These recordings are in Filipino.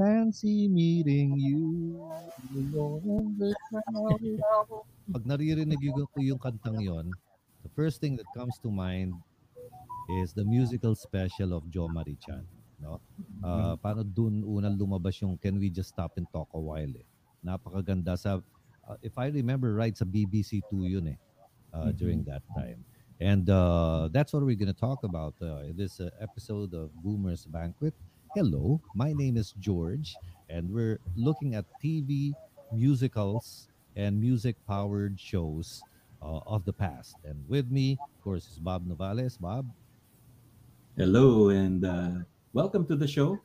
fancy meeting you. the crowd. Pag naririnig ko yung kantang yon, the first thing that comes to mind is the musical special of Jo Marichan. No? Uh, paano dun unang lumabas yung Can We Just Stop and Talk a While eh. Napakaganda sa, uh, if I remember right, sa BBC 2 yun eh, uh, during that time. And uh, that's what we're going to talk about uh, in this uh, episode of Boomers Banquet. Hello, my name is George, and we're looking at TV, musicals, and music powered shows uh, of the past. And with me, of course, is Bob Novales. Bob. Hello, and uh, welcome to the show.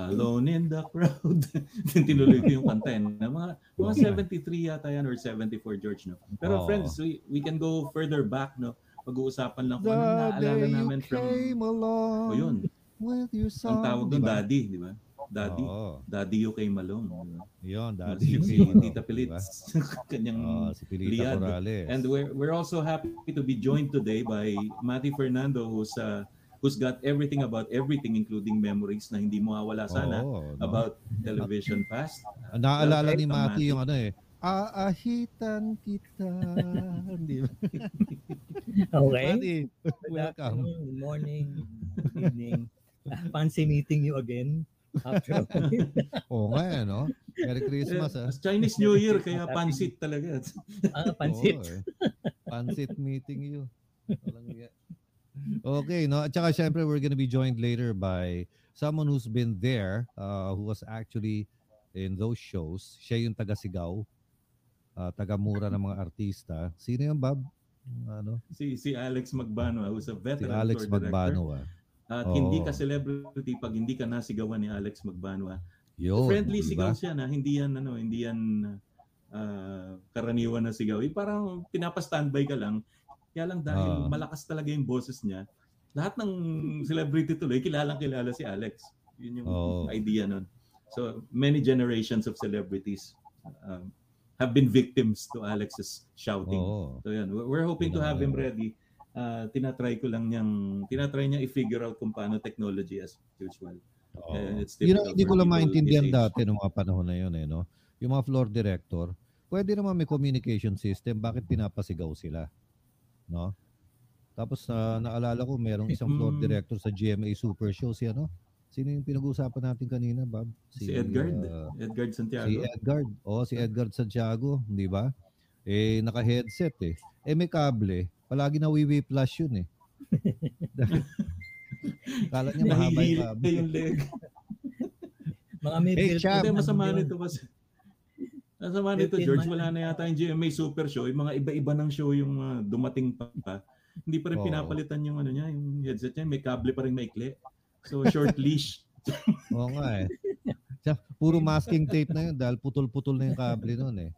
Alone in the crowd. Tinuloy ko yung kanta. eh. Na mga, mga 73 yata yan or 74, George. No? Pero Oo. friends, we, we can go further back. No? Pag-uusapan lang kung ano naalala namin from... along O yun, with your ang song. tawag doon, Diba? Daddy, di ba? Daddy. Oo. Daddy you came along. di ba? Yun, Daddy you si, si ano, Tita diba? Pilits. Kanyang Oo, si Pilita Liad. Corrales. And we're we're also happy to be joined today by Mati Fernando who's uh, who's got everything about everything including memories na hindi mawawala sana Oo, no? about television past. Ah, Naalala ni Mati yung ano eh, aahitan kita. Ba? Okay. Mati, Good welcome. good morning, good evening. Ah, Fancy meeting you again. After Oo nga eh, no? Merry Christmas Eh, ah. Chinese New Year kaya pansit talaga. ah, pansit. Oo, eh. Pansit meeting you. Walang iya. Okay, no? At saka syempre, we're gonna be joined later by someone who's been there, uh, who was actually in those shows. Siya yung taga-sigaw, uh, taga-mura ng mga artista. Sino yung Bob? Yung Ano? Si si Alex Magbano who's a Si veteran Alex tour director. Magbano. Ah. At Oo. hindi ka celebrity pag hindi ka nasigawan ni Alex Magbano. ah. Yun, Friendly di sigaw siya na hindi yan ano, hindi yan ah, karaniwan na sigaw. Yung parang pinapa-standby ka lang. Kaya lang dahil Ah. malakas talaga yung boses niya, lahat ng celebrity tuloy kilalang kilala si Alex. Yun yung Oo. idea nun. So many generations of celebrities um, have been victims to Alex's shouting. Oo. So yan, we're hoping to have him ready. Uh, tinatry ko lang niyang, tinatry niya i-figure out kung paano technology as usual. Oo. Eh, it's Yun ang hindi ko lang maintindihan dati noong mga panahon na yun eh, no? Yung mga floor director, pwede naman may communication system, bakit pinapasigaw sila? No? Tapos na naalala ko, merong isang floor Mm. director sa GMA Super Show, si ano? Sino yung pinag-uusapan natin kanina, Bob? Si, Edgard, uh, Edgard Santiago. si Edgard. Oh, si Edgard Santiago, di ba? Eh, naka-headset eh. Eh, may kable. Palagi na wiwi-flash yun eh. Kala niya mahaba yung kable. yung leg. Mga may Hey, Chap! Hindi, masama nito kasi. Masama nito, George. Wala na yata yung GMA Super Show. Yung mga iba-iba ng show yung mga dumating pa. Hindi pa rin Oo. pinapalitan yung ano niya, yung headset niya. May kable pa rin maikli. So, short leash. Oo nga eh. Puro masking tape na yun dahil putol-putol na yung kable noon eh.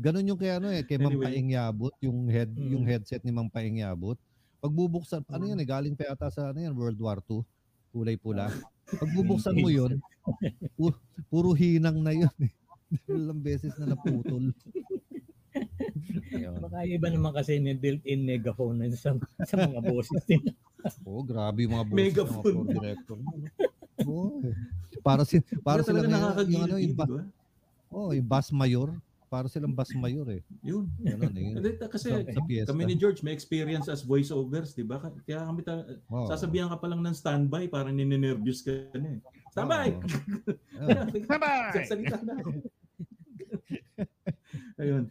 Ganon yung kay ano eh, kay Mang Anyway. Paing Yabut, yung head, Mm. yung headset ni Mang Paing Yabut. Pag bubuksan, ano yan eh, galing pa yata sa ano yan, World War II, kulay pula. Pag bubuksan mo yun, pu- puro hinang na yun eh. Ilang beses na naputol. Ayun. Baka iba naman kasi may built-in megaphone na sa, sa mga boses nila. Oo, grabe yung mga boses ng mga Megaphone. floor director. Oo. eh. Para si para sila talaga yung, yung ano, yung, ba? oh, yung bus mayor. Para silang bus mayor eh. Yun. Ganun eh. Kasi Sa, sa kami ni George may experience as voiceovers, di ba? Kaya kami ta- Oo. sasabihan ka pa lang ng standby parang ninenervyos ka na eh. Standby! Oo. Ah. Sasalita na. Ayun.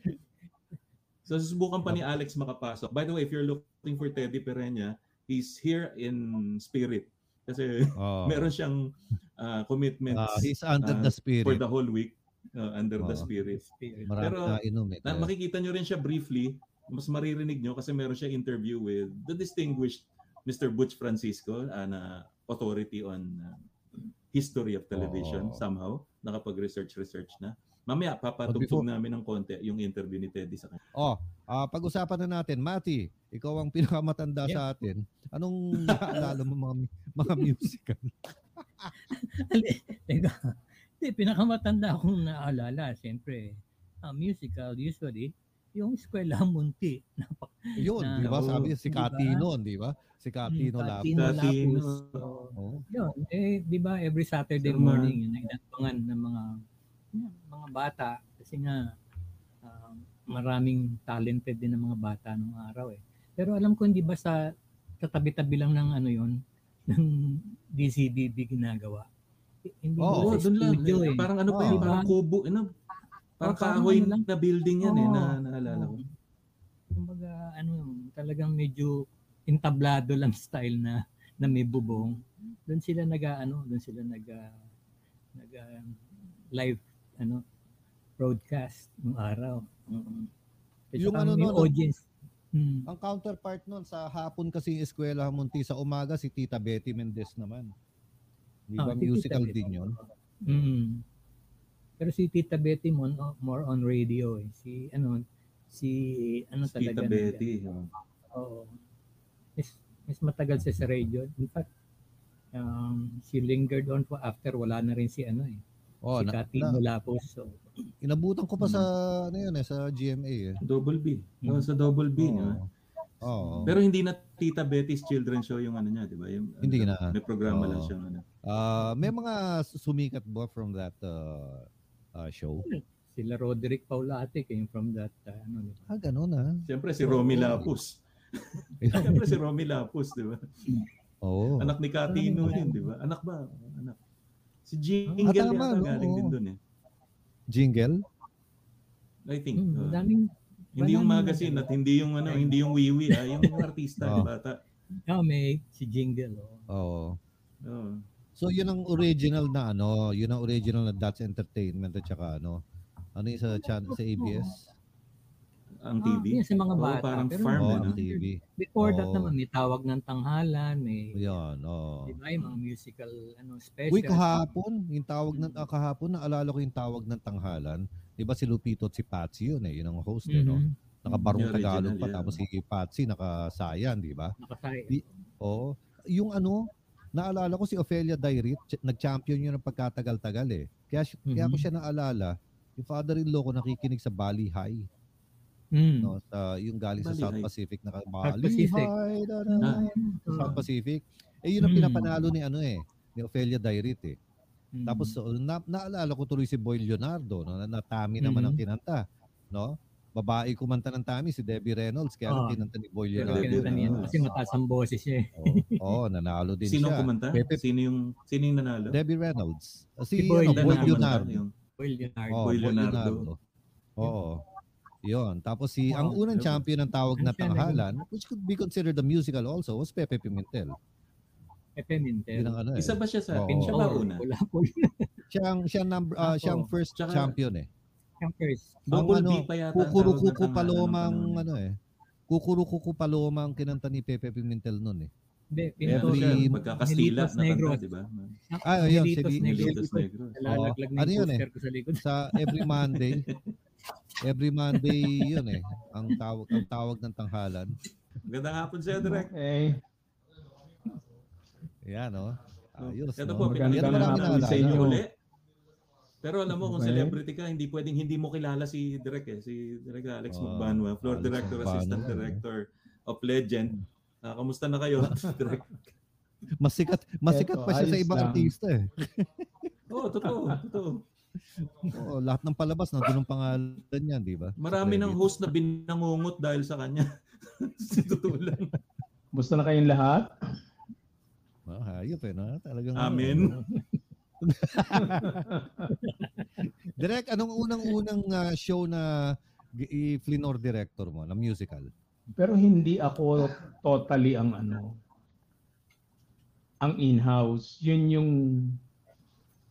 So susubukan pa ni Alex makapasok. By the way, if you're looking for Teddy Pereña, he's here in spirit. Kasi Oo. meron siyang uh, commitments Ah, he's under ah, the for spirit. the whole week uh, under the Oo. spirit. Marami pero- inom eh. Na, makikita nyo rin siya briefly, mas maririnig nyo kasi meron siya interview with the distinguished Mr. Butch Francisco, uh, na authority on uh, history of television Oo. somehow. Nakapag-research-research na. Mamaya, papatugtog namin ng konti yung interview ni Teddy sa kanya. Oh, ah, pag-usapan na natin. Mati, ikaw ang pinakamatanda Yeah. sa atin. Anong naalala mo mga, mga musical? Hindi, pinakamatanda akong naalala, siyempre, ah, musical, usually, yung eskwela munti. Napak- Yun, Na- di ba? Sabi si di ba? Kati noon, di ba? Si Kati no Lapus. Katino Katino. Lapus. Oh. yun, eh, di ba, every Saturday Sir, morning, yun, nagdatangan ng mga yun, mga bata. Kasi nga, ah, maraming talented din ng mga bata nung araw eh. Pero alam ko hindi ba sa katabi-tabi lang ng ano yon ng DCBB ginagawa. Hindi Oo, sa doon lang. eh. Parang ano pa Oo. yun, parang kubo. Ano, parang Oh, parang kahoy lang. na building yan eh, Oo. na naalala ko. Oo. Kumbaga, ano, talagang medyo entablado lang style na na may bubong. Doon sila nag ano, doon sila nag nag live ano broadcast ng araw. Mm. Kasi Yung ano may nun, audience. Hmm. Ang counterpart nun sa hapon kasi yung eskwela Munti sa umaga si Tita Betty Mendez naman. Di ba Ah, si Tita musical Betty. din yun? Mm. Pero si Tita Betty mo more on radio eh. Si ano si ano Si talaga Tita Betty. oh. Oo. Mas, mas matagal siya sa radio. In fact, um, she lingered on pa after wala na rin si ano eh. Oh, si na, Cathy na, Mulapos. So, inabutan ko pa sa ano yun eh, sa GMA eh. Double B. Oh, Hmm. sa Double B. Oo. ah. Oo. Pero hindi na Tita Betty's Children Show yung ano niya, di ba? Yung, Hindi ano, na. May programa Oo. lang siya. Ano. Ah, may mga sumikat ba from that uh, uh, show? sila Roderick Paulate came from that uh, ano di ba? Ah, ganun ah. Siyempre si Romy. Lapus. Siyempre si Romy Lapus, di ba? Oo. Anak ni Katino yun, di ba? Anak ba? Anak. Si Jingle Ah, tama, yata galing din Oo. doon eh. Jingle? I think. Hmm, uh, daming hindi yung magazine at hindi yung ano, hindi yung wiwi, ah, yung artista, yung bata. oh, may si Jingle. Oh. Oo. Oo. So yun ang original na ano, yun ang original na That's Entertainment at saka ano, ano yung sa channel sa ABS? Ang Ah, TV. yun sa mga Oo, bata. parang Pero farm, Oo, ano? ang TV. Before that Oo. naman, may tawag ng tanghalan, may Yun, oo. di ba, yung mga musical ano, special. Uy, kahapon, yung tawag ng ah, kahapon, naalala ko yung tawag ng tanghalan. 'Di ba si Lupito at si Patsy yun eh, yun ang host eh, no? Mhm. Nakabarong Tagalog pa yeah. tapos si Patsy nakasayan, 'di ba? Nakasay. Di- Oo. Yung ano, naalala ko si Ophelia Dairit, ch- nag-champion yun ng pagkatagal-tagal eh. Kaya, si- kaya ko Mhm. siya naalala, yung father-in-law ko nakikinig sa Bali High, Mm. no? Sa, yung galing sa Bali South High. Pacific na Bali Pacific. High, da, da, Ah. sa South Pacific. Eh yun ang Mm. pinapanalo ni ano eh, ni Ophelia Dairit eh. Mm. Tapos so, na, naalala ko tuloy si Boy Leonardo, no? na, na Tami naman ang Mhm. kinanta, no? Babae kumanta ng Tami si Debbie Reynolds kaya Ah. kinanta ni Boy Leonardo. kinanta niya kasi mataas ang boses niya eh. Oo, oh, nanalo din Sino siya. kumanta? Pepe- Sino yung sino yung nanalo? Debbie Reynolds. Uh, si, Si Boy ano, Boy Leonardo. Yung, Will Leonardo. Oh, Boy Boy Leonardo. Leonardo. Oo. Yun. Tapos si ang Oh, unang champion ng tawag na tanghalan, which could be considered a musical also, was Pepe Pimentel. Yun ang ano eh. isa ba siya sa, Oo. siya ba una? Wala po. Siyang siyang number ah, Ako. siyang first Tsaka- champion eh. Yung first. Double ano, B pa yata. ang Kukuru tawag ng kuku tanghalan ng palomang eh. ano eh. Kukuru kuku palomang kinanta ni Pepe Pimentel noon eh. Hindi, Ito Every- siya, Pinto. magkakastila Nelitos na kanta, di ba? Ah, ayun, Nelitos si- Negros. Nelitos Negros. Nalalaglag na Ano yung yun eh? poster ko sa likod. Sa every Monday, every Monday yun eh. Ang tawag ang tawag ng tanghalan. Magandang hapon sa'yo, Direk. Okay. Yan oh. Ayos. Ito no? po, pinakita marami namin sa inyo inyo. uli. Pero alam mo, kung Okay. celebrity ka, hindi pwedeng hindi mo kilala si Direk eh. Si Direk Alex Ah, Magbanwa, floor Alex director, Magbanwa. assistant director of Legend. Ah, kamusta na kayo, Direk? Mas sikat, mas sikat Eto, pa siya sa ibang lang. artista eh. Oo, oh, totoo, totoo. Oo, lahat ng palabas nandun ang pangalan niya, di ba? Marami ng host na binangungot dahil sa kanya. Totoo lang. Musta na kayong lahat? Ah, hayop eh, no? Talagang Amen. ano. Direk, anong unang-unang ah, show na i- i-Flinor director mo, na musical? Pero hindi ako totally ang ano, ang in-house. Yun yung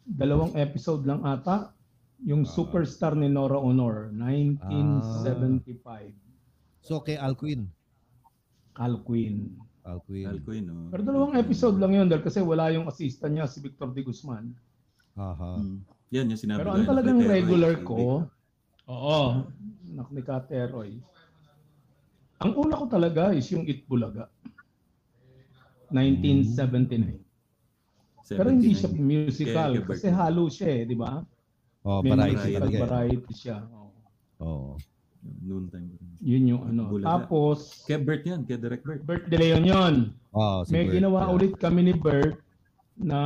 dalawang episode lang ata. Yung Ah. Superstar ni Nora Honor, 1975. So, kay Alcuin. Al Alcuin. Alcoy, no? Pero dalawang episode lang yun dahil kasi wala yung assistant niya, si Victor de Guzman. Aha. Hmm. Yan yung sinabi Pero ko, ang talagang regular ko, oo, nak ni Kateroy. Ang una ko talaga is yung Itbulaga. 1979. Pero hindi siya 79. musical Kaya- kaya kasi halo siya eh, di ba? Oh, May variety musical variety siya. Oo. Oo. Noontime. Yun yung ano. Bulaga. Tapos, Kaya Bert yan, kaya Direct Bert. Bert De Leon yun. Oh, si May Bert, ginawa yeah. ulit kami ni Bert na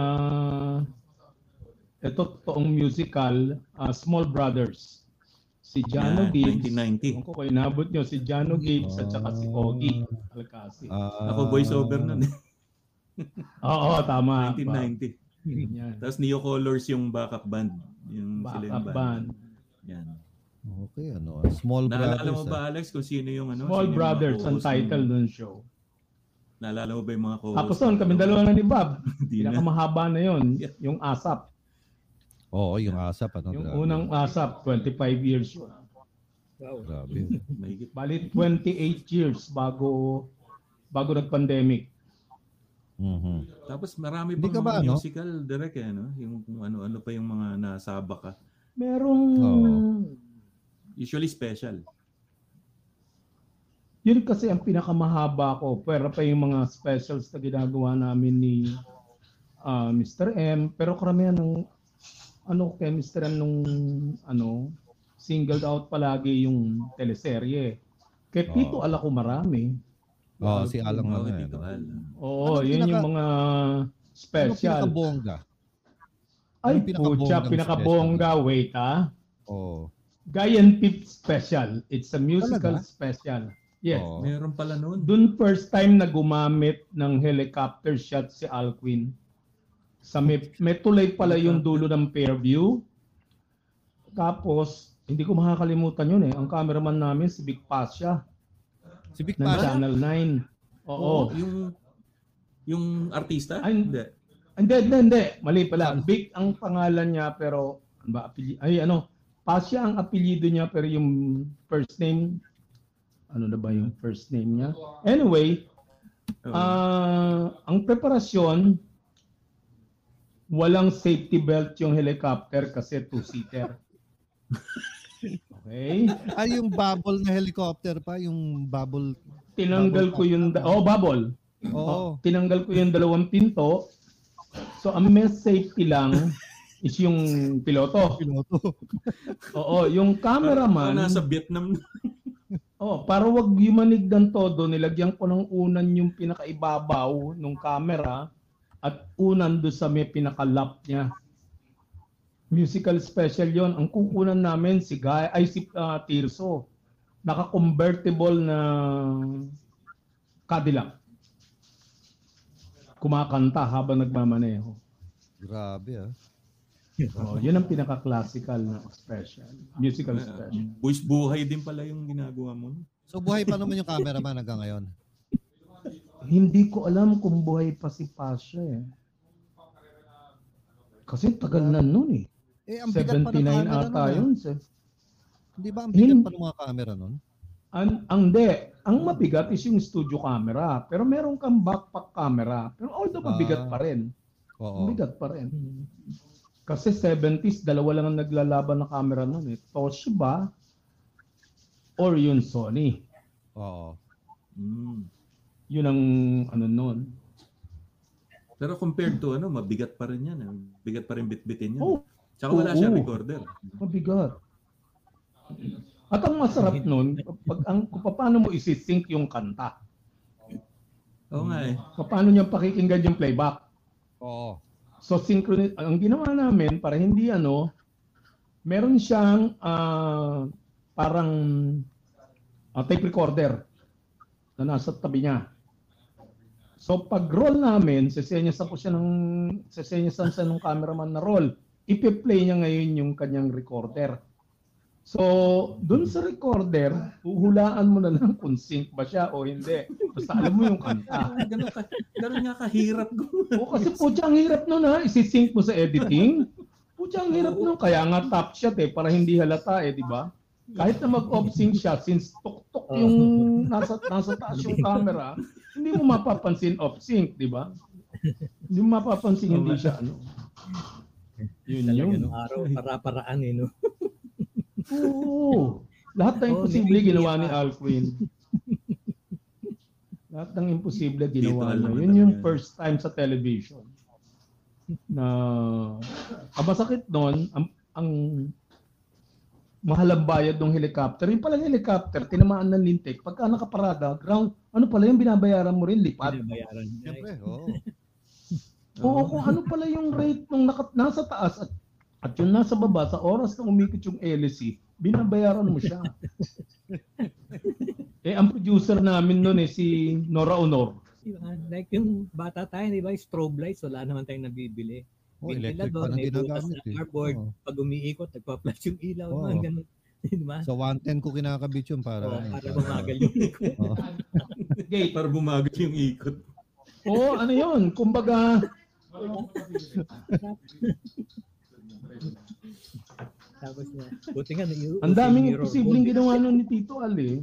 ito toong musical, uh, Small Brothers. Si Jano Yan, Gibbs. 1990. Ewan ko kung inabot nyo, si Jano Gibbs at saka si Ogie Alcasi. Ah, Ako voiceover nun eh. Oo, tama. 1990. Yan. Tapos Neo Colors yung backup band. Yung sila yung Backup band. Yan. Okay, ano. Small Naalala Brothers. mo ba Alex kung sino yung ano? Small sino Brothers ang title ng show. Naalala mo ba yung mga co-host? Tapos noon, kami dalawa na ni Bob. Hindi na. Pinakamahaba na yon, Yeah. yung ASAP. Oo, yung ASAP. Ano, Yung grabe. unang ASAP, 25 years yun. Wow. Grabe. Bali 28 years bago bago nag-pandemic. Mhm. Tapos marami pang ka ba, mga ano? musical direct eh, no? Yung kung ano-ano pa yung mga nasaba ka. Merong Oo. Usually special. yun kasi ang pinakamahaba ko. Pero pa yung mga specials na ginagawa namin ni ah, Mr. M. Pero karamihan ng ano kay Mr. M nung ano singled out palagi yung teleserye. Kay Tito Oo. ala ko marami. Oo, si Alang Oo, ano eh? Al. Oo, Anong yun pinaka- yung mga Ano special. pinakabongga? Ay, anong pinakabonggang pucha, pinakabongga, wait ah. Oo. Giant Pip Special. It's a musical Talaga? special. Yes. Oo. Meron pala noon. Doon first time na gumamit ng helicopter shot si Alquin. Sa may, may tulay pala yung dulo ng Fairview. Tapos, hindi ko makakalimutan yun eh. Ang cameraman namin si Vic Pasha Si ng Pasha? Channel 9. Oo. Yung yung artista? Ay, Hindi. Hindi, hindi, hindi. Mali pala. Vic ang pangalan niya pero ba? Ay ano, Pasha ang apelyido niya pero yung first name ano na ba yung first name niya? Anyway, ah ang preparasyon walang safety belt yung helicopter kasi two-seater. Okay? Ay, yung bubble na helicopter pa, yung bubble. Tinanggal ko yung da- oh bubble. Oo. Tinanggal ko yung dalawang pinto. So ang may safety lang is yung piloto. Piloto. Oo, yung Parang cameraman. nasa Vietnam. Oh, para wag yumanig ng todo, nilagyan ko ng unan yung pinakaibabaw ng camera at unan do sa may pinaka-lap niya. Musical special yon. Ang kukunan namin si Guy, ay si ah, Tirso. Naka-convertible na Cadillac. Kumakanta habang nagmamaneho. Grabe ah. Oh, yun ang pinaka-classical na special. Musical special. Buwis buhay din pala yung ginagawa mo. So buhay pa naman yung cameraman hanggang ngayon. Hindi ko alam kung buhay pa si Pasha eh. Kasi tagal na nun eh. Eh, ang bigat pa 79 ng camera ata nun. ah. yun. sir. Hindi ba ang bigat Hin- pa ng mga camera nun? Ang, ang de, ang mabigat is yung studio camera. Pero meron kang backpack camera. Pero although mabigat Ah. pa rin. Oo. Mabigat pa rin. Kasi 70s, dalawa lang ang naglalaban na camera nun eh. Toshiba or yun Sony. Oo. Mm. Yun ang ano nun. Pero compared to ano, mabigat pa rin yan. eh. Bigat pa rin bitbitin yan. Oh, Tsaka wala siya oo. recorder. Mabigat. At ang masarap nun, pag ang, kung paano mo isi-sync yung kanta. Oo nga eh. Paano niya pakikinggan yung playback. Oo. So synchroni ang ginawa namin para hindi ano, meron siyang ah, parang ah, tape recorder na nasa tabi niya. So pag roll namin, sesenyasan ko siya ng sesenyasan sa ng cameraman na roll. Ipe-play niya ngayon yung kanyang recorder. So, dun sa recorder, huhulaan mo na lang kung sync ba siya o hindi. Basta alam mo yung kanta. Ganun, ka, ganun nga kahirap ko. O kasi putya ang hirap nun ha, isi-sync mo sa editing. Putya ang hirap nun, kaya nga top shot eh, para hindi halata eh, di ba? Kahit na mag-off sync siya, since tuk-tuk yung nasa, nasa taas yung camera, hindi mo mapapansin off sync, di ba? Hindi mo mapapansin hindi siya ano. Yun Talaga yun. araw, para-paraan eh, no? Oo. Lahat ng imposible hindi- ginawa ni Alquin. Lahat ng imposible ginawa niya. Yun yung yan. first time sa television. Na ang masakit doon, ang, ang mahal ang bayad ng helicopter. Yung palang helicopter, tinamaan ng lintik. Pagka nakaparada, ground, ano pala yung binabayaran mo rin, lipat. Binabayaran. Siyempre, oo. Oo, kung ano pala yung rate nung naka, nasa taas at, at yung nasa baba, sa oras na umikot yung LSC, binabayaran mo siya. eh, ang producer namin noon eh, si Nora Honor. Diba? Like yung bata tayo, di ba? Strobe lights, wala naman tayong nabibili. Oh, electric Ventilador, may butas ginagamit na eh. cardboard. Oo. Pag umiikot, nagpa-flash yung ilaw. Oo. Mga ganun. Di ba? Sa 110 ko kinakabit yun para, ano, para bumagal yung ikot. Oo. Gate. Para bumagal yung ikot. Oo, ano yun? Kumbaga, Tapos na, buti nga, nai- ang daming ball. ginawa nun ni Tito Al eh.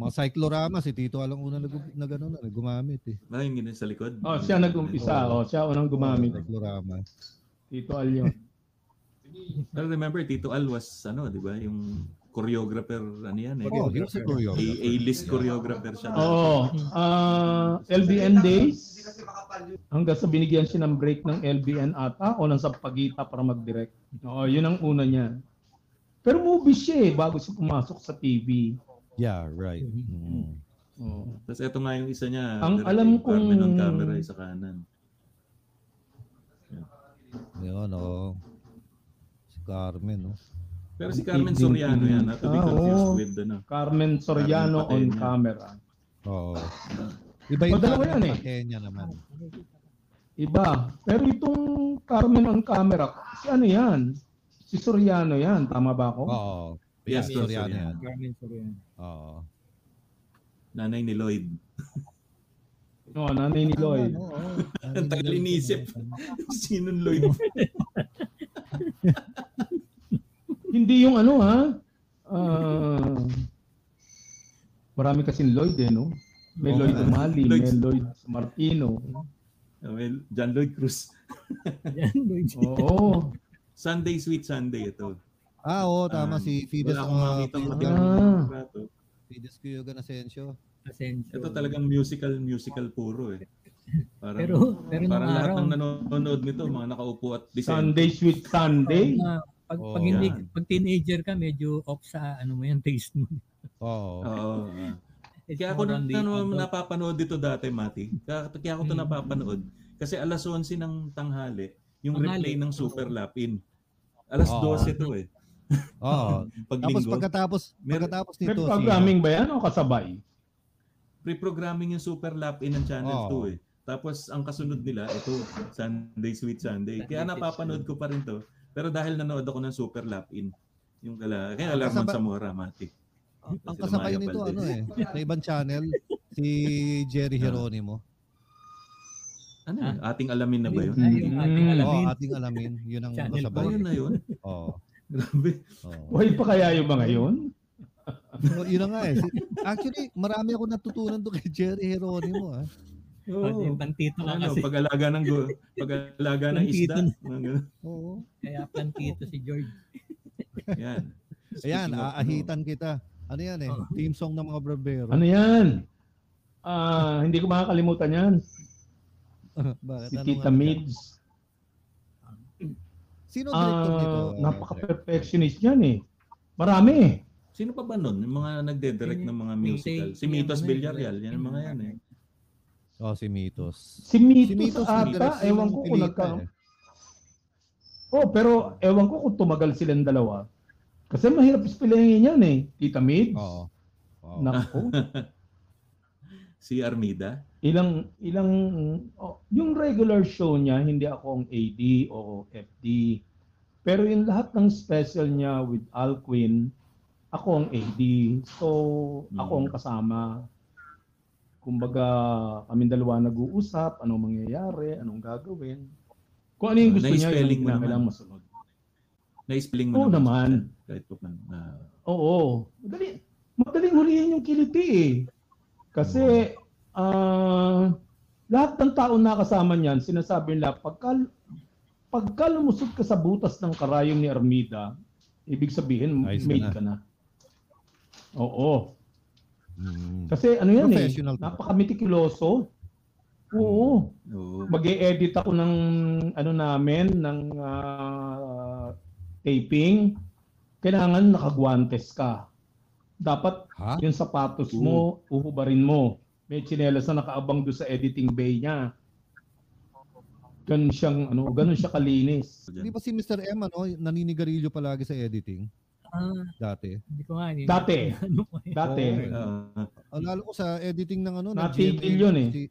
Mga cyclorama, si Tito alang una nag, na gano'n, na, gumamit eh. Ah, yung ganun sa likod. Oh, siya nag-umpisa. Oh, siya unang gumamit. Cyclorama. Tito Al yun. Pero remember, Tito Al was, ano, di ba, yung choreographer, ano yan eh. Oh, here's a A- choreographer. A-list choreographer siya. Oo. ah LBN days. Hanggang sa binigyan siya ng break ng LBN ata o nang sa pagita para mag-direct. Oo, yun ang una niya. Pero movie siya eh, bago siya pumasok sa TV. Yeah, right. Mm. Oo. Tapos ito nga yung isa niya. Ang alam kong- Carmen on camera sa kanan. Yun, oo. Si Carmen, no? Pero si Carmen Soriano yan, not to be Ah, confused oo. with ano. Carmen Soriano Carmen on Patena. camera. Oo. Iba yung O, dalawa yan eh. Patenya naman. Iba. Pero itong Carmen on camera, si ano yan? Si Soriano yan, tama ba ako? Oo. Yes, Yes, Soriano Soriano. yan. Carmen Soriano. Oo. Nanay ni Lloyd. Oo, nanay ni Lloyd. Oo, oo. Ang tagal inisip. Sinong Lloyd? Hindi yung ano ha. Ah, marami kasing Lloyd eh, no? May Oo Lloyd. Umali, Lloyd- may Lloyd Martino. Well, John Lloyd Cruz. Yan, Lloyd. Oo. Sunday Sweet Sunday ito. Ah, oo, tama. Um, si Fides Wala akong uh, makita Kuyugan. Ah. Rato. Fides Kuyugan Asensio. Asensio. Ito talagang musical, musical puro eh. Parang, Pero, pero parang lahat araw, ng nanonood nito, mga nakaupo at disente. Sunday Sweet Sunday. Pag, Oo. pag, hindi, pag teenager ka, medyo off sa ano mo yan, taste mo. Oo. Oo. It's Kaya ako na, ano, napapanood dito dati, Mati. Kaya, kaya ako ito Mm. napapanood. Kasi alas 11 ng tanghali, yung Tanghali, replay ng. Super Lapin. Alas Oo. 12 ito eh. Oo. Pag Tapos pagkatapos, pagkatapos nito, programming ba yan o kasabay? Pre-programming yung Super Lapin ng Channel Oo. 2 eh. Tapos ang kasunod nila, ito, Sunday Sweet Sunday. Kaya napapanood ko pa rin to. Pero dahil nanood ako ng Super Lapin, yung kala, kaya Ang Alarman kasaba- Zamora, Mati. ang Sila kasabay nito, Valdez. ano eh, sa ibang channel, si Jerry Ah. Geronimo. Ano yun? Ating alamin na ba yun? Ay, yung ating. Oo, alamin. ating alamin. Yun ang Channel kasabay. Ba yun na yun? Oo. Grabe. Oo. Buhay pa kaya yung mga yun? So, yun na nga eh. Si- Actually, marami ako natutunan doon kay Jerry Geronimo. Ah. Oo. Kasi yung pantito nga Ano, kasi. pag-alaga ng pag-alaga ng isda. Oo. Kaya plantito si George. Yan. Ayan, aahitan kita. Ano yan eh? Oh. Team song ng mga barbero. Ano yan? Ah, hindi ko makakalimutan yan. Bakit? Si Ano Tita? Mids. Sino director nito? Ah, ah, napaka-perfectionist yan eh. Marami eh. Sino pa ba nun? Yung mga nagde-direct ng mga musical. Si Mitos ano, Villarreal. Yan ang mga yan eh. Oh, si Mitos. Si Si Mitos, Mitos ata, nag-direct ewan ko kung nagka... eh. Oh, pero ewan ko kung tumagal silang dalawa. Kasi mahirap ispilingin yan eh. Tita Mids. Oo. Oo. Naku. Si Armida. ilang ilang oh, yung regular show niya hindi ako ang AD o FD pero yung lahat ng special niya with Al Quinn ako ang AD so ako ang kasama kumbaga kami dalawa nag-uusap anong mangyayari anong gagawin kung ano yung gusto niya Na-spelling yung mo naman. kailangan masunod Na-spelling mo Oo naman. Kahit pa man. Ah, Oo. Madali, madaling hulihin yung kiliti eh. Kasi ah lahat ng tao na kasama niyan, sinasabi nila, pagka, pagka lumusot ka sa butas ng karayom ni Armida, ibig sabihin, Ayos ka made na. ka na. Oo. Mm. Kasi ano yan eh, napaka-meticuloso. Oo. oo. mag edit ako ng ano namin, ng ah, taping. kailangan nakagwantes ka. Dapat Ha? yung sapatos mo, uhubarin mo. May tsinelas na nakaabang doon sa editing bay niya. Ganun siyang, ano, ganun siya kalinis. Hindi ba si Mr. M ano, naninigarilyo palagi sa editing Ah, dati? hindi ko nga. Hindi, Dati. ano ko. Dati. Oo. Ah, Ah, lalo ko sa editing ng ano, Natigil GMA, yun eh. Si,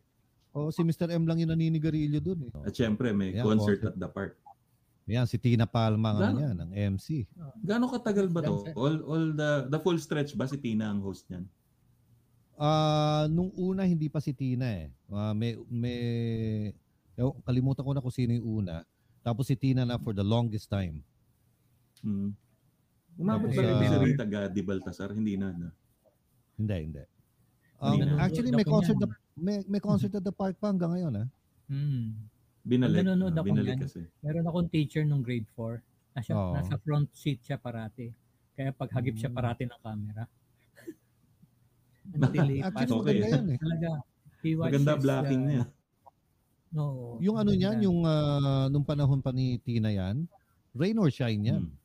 oh, si Mr. M lang yung naninigarilyo doon eh. at syempre, may Ayan, concert concert. at the park. Yan, si Tina Palma nga Gano? yan, ng MC. Gaano katagal ba to? All, all the, the full stretch ba si Tina ang host niyan? Ah, nung una hindi pa si Tina eh. Ah, may may ewan, kalimutan ko na kung sino yung una. Tapos si Tina na for the longest time. Hmm. Umabot ba rin ah, si Rita Gadi Baltasar? Hindi na. na. Hindi, hindi. Um, Hindi na. actually may concert na, may, may concert at the park pa hanggang ngayon ah. Hmm. Binalik. Pag nanonood ah, ako binalik niyan, kasi. Meron akong teacher nung grade 4. Nasa, Oo. nasa front seat siya parati. Kaya pag hagip siya Mm. parati ng camera. Until he Actually Okay. maganda yan eh. Talaga. He watches, Maganda blocking uh, niya. No. Yung ano niyan, yung ah, nung panahon pa ni Tina yan, rain or shine yan. Hmm.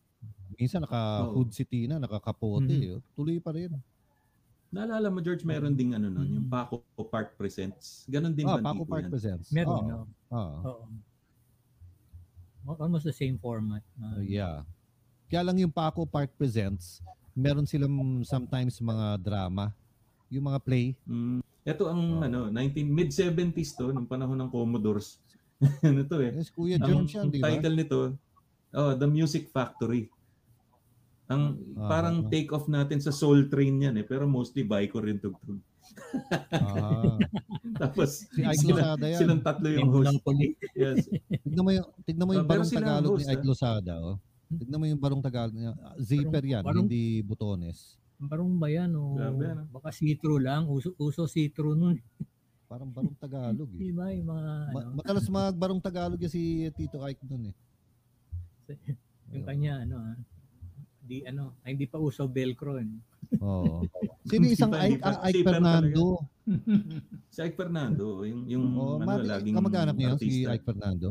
Minsan naka-hood si Tina, nakakapote. Mhm. eh. Tuloy pa rin. Naalala mo, George, meron ding ano nun, yung Paco Park Presents. Ganon din ba ang Paco Park yan? Presents. Meron, Oo. no? Oo. Oo. Almost the same format. Uh, Uh, yeah. Kaya lang yung Paco Park Presents, meron silang sometimes mga drama. Yung mga play. Mm. Ito ang Oo. ano, 19 mid-70s to, nung panahon ng Commodores. ano to eh. Yes, Kuya Jones yan, di ba? title nito, oh, The Music Factory. Ang Ah. parang take off natin sa Soul Train yan eh, pero mostly Baiko rin tugtog. Ah, Tapos si Ike sila, Lozada yan. silang tatlo yung Yung host. Yes. Tignan mo yung, tignan mo yung Ah, barong Tagalog host, ni Ike ah. Lozada. Oh. Tignan mo yung barong Tagalog niya. Zipper yan, barong- hindi butones. Barong ba yan? O Grabe, ano? baka see-through lang. Uso, uso see-through nun. Parang barong Tagalog eh. Di ba? Yung mga, Ma- ano, matalas magbarong Tagalog yan si Tito Ike nun eh. yung kanya, ano, ah, di, ano, ay, hindi pa uso velcro. Eh. Oo. Sino isang Hindi Ike, ah, Ike Fernando? Si Ike Fernando, yung, yung Oh, ano, mati, laging kamag-anak niya si. Ike Fernando.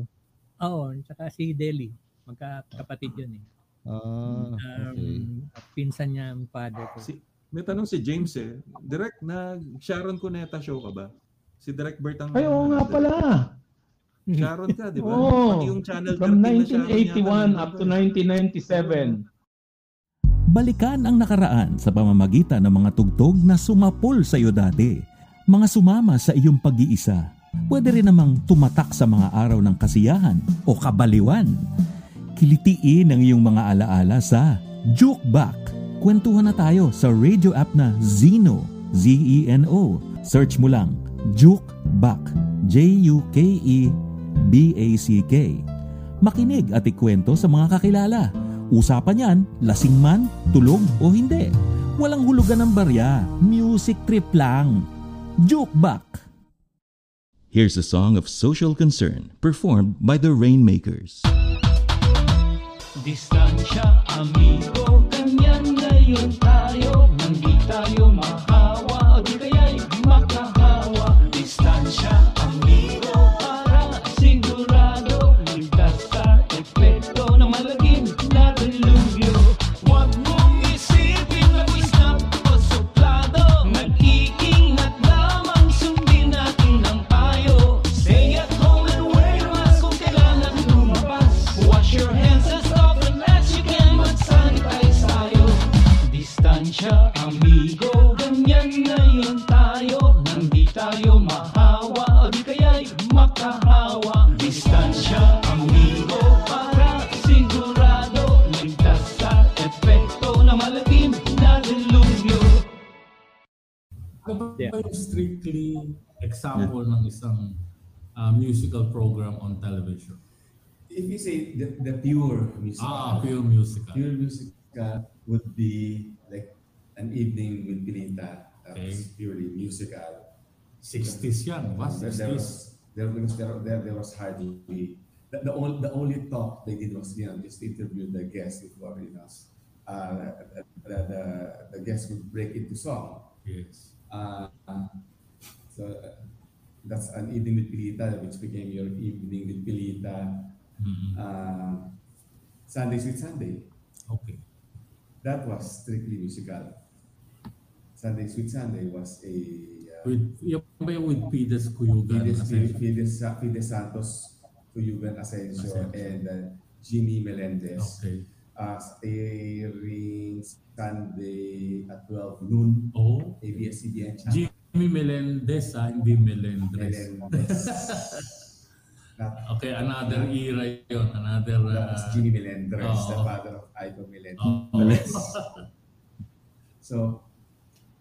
Oo, tsaka si Deli. Magkakapatid yun eh. Ah, okay. Um, pinsan niya ang father ko. Si, may tanong si James eh. Direct na Sharon Cuneta show ka ba? Si Direct Bert ang... Ay, oo nga pala. Sharon ka, di ba? Oo. Pati yung Channel 13 From na Sharon 1981 yata, up to nandun. 1997. Balikan ang nakaraan sa pamamagitan ng mga tugtog na sumapol sa iyo dati. Mga sumama sa iyong pag-iisa. Pwede rin namang tumatak sa mga araw ng kasiyahan o kabaliwan. Kilitiin ang iyong mga alaala sa Juke Back. Kwentuhan na tayo sa radio app na Zeno. Z-E-N-O. Search mo lang Juke Back. J-U-K-E B-A-C-K. Makinig at ikwento sa mga kakilala. Usapan yan, lasing man, tulog o hindi. Walang hulugan ng barya, music trip lang. Jukebox. Here's a song of social concern performed by the Rainmakers. Distansya, amigo, ganyan ngayon tayo Nang di tayo mahawa, example ng isang uh, musical program on television? If you say the, the pure music, Ah, pure musical. pure music uh, would be like an evening with Pinita. That was Okay. purely musical. 60s yan, ba? There, there 60s. was there was there, there, there was hardly the, the only the only talk they did was you know just interview the guests before you know uh, the, the the guests would break into song. Yes. Uh, so that's an evening with Pilita, which became your evening with Pilita. Mhm. Uh, Sundays with Sunday. Okay. that was strictly musical. Sunday Sweet Sunday was a uh, With, yung ba yung with Pides Kuyugan? Fides, Asensio? Fides, Fides Santos, Tuyugan Asensio, Asensio. and uh, Jimmy Melendez. Okay. Uh, airing Sunday at 12 noon, Oh, ABS-CBN channel. Jimmy Melendez ah, hindi Melendres. Okay, another era yon Another... Uh, Jimmy Melendez, the Oo. father of Melendez. oh, So,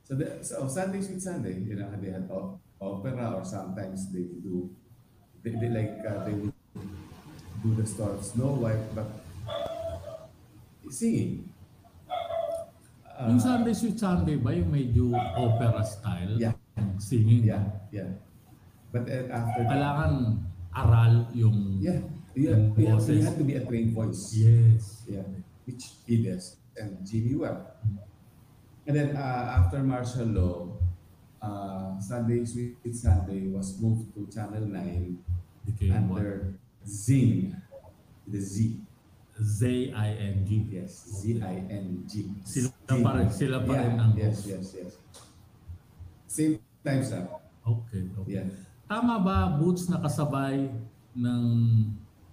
so, the, so Sunday Sweet Sunday, you know, they had o- opera or sometimes they do, they, they like, uh, they would do the story of Snow White, but singing. Uh, yung Sunday Sweet Sunday ba yung medyo opera style? Yeah. Singing? Yeah, yeah. But then after that, Kailangan aral yung... yeah, yeah, Yung yeah, you have to be a trained voice. Yes. Yeah, which he does, and Jimmy Webb. And then uh, after martial law, uh, Sunday Sweet Sunday was moved to Channel 9 Became what? under Zing, the Z. Z-I-N-G. Yes, Z-I-N-G. Sila Zing. pa rin, sila pa rin ang Yes, host. yes, yes. Same time sa. Okay, okay. Yeah. Tama ba, Boots, nakasabay ng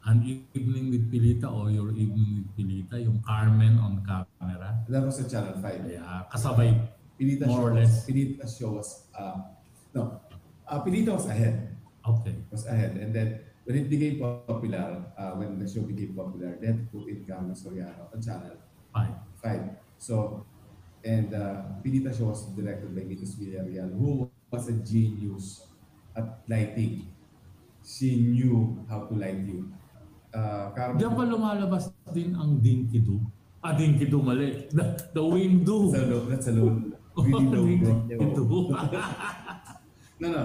An Evening with Pilita o Your Evening with Pilita, yung Carmen on camera? That was sa Channel 5. Kaya kasabay. Pilita More or show, less. was, Pilita show was, uh, no, uh, Pilita was ahead. Okay. was ahead. And then when it became popular, uh, when the show became popular, to put in Carmen Soriano on channel Fine. 5. So, and uh, Pinita show was directed by Mitos Villarreal, who was a genius at lighting. She knew how to light you. Uh, Carmen, Diyan ba lumalabas din ang Dinky Do? Ah, Dinky Do mali. The, the Wing Do. that's a low, that's a low, really low bro. Dinky Do. No, no.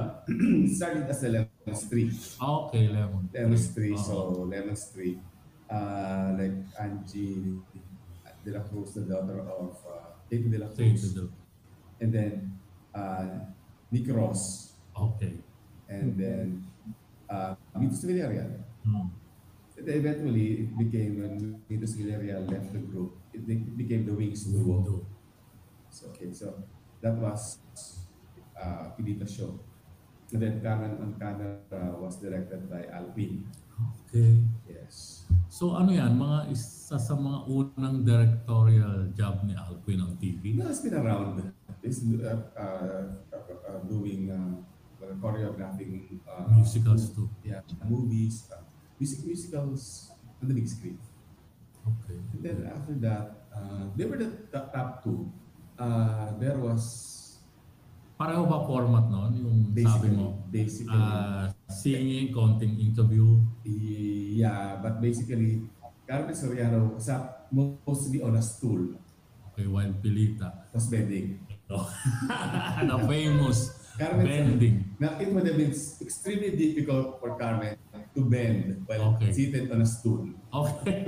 Started as a Lemon Street. okay, Lemon. Lemon Street, Oo. so Lemon Street, uh, like Angie De La Cruz, the daughter of uh, Kate De La Cruz, do. and then uh, Nick Ross, Okay. and then uh, Mitos Villarreal. Hmm. And eventually, it became, when Mitos Villarreal left the group, it, became the Wings Duo. Do. So, okay, so that was uh, Pinita show. And then Carmen on Camera was directed by Alvin. Okay. Yes. So ano yan, mga isa sa mga unang directorial job ni Alvin on TV? No, it's been around. It's uh, uh, uh, doing uh, uh, choreographing uh, Musicals too. Yeah, movies, uh, music musicals on the big screen. Okay. And then after that, uh, they were the top, top two. Uh, there was Pareho ba format noon? Yung sabi basically, mo, basically, ah, singing, konting interview. yeah, but basically, Carmen Soriano was up mostly on a stool. Okay, while Pilita. Was bending. the famous Carmen bending. Now, it would have been extremely difficult for Carmen to bend while Okay. seated on a stool. Okay.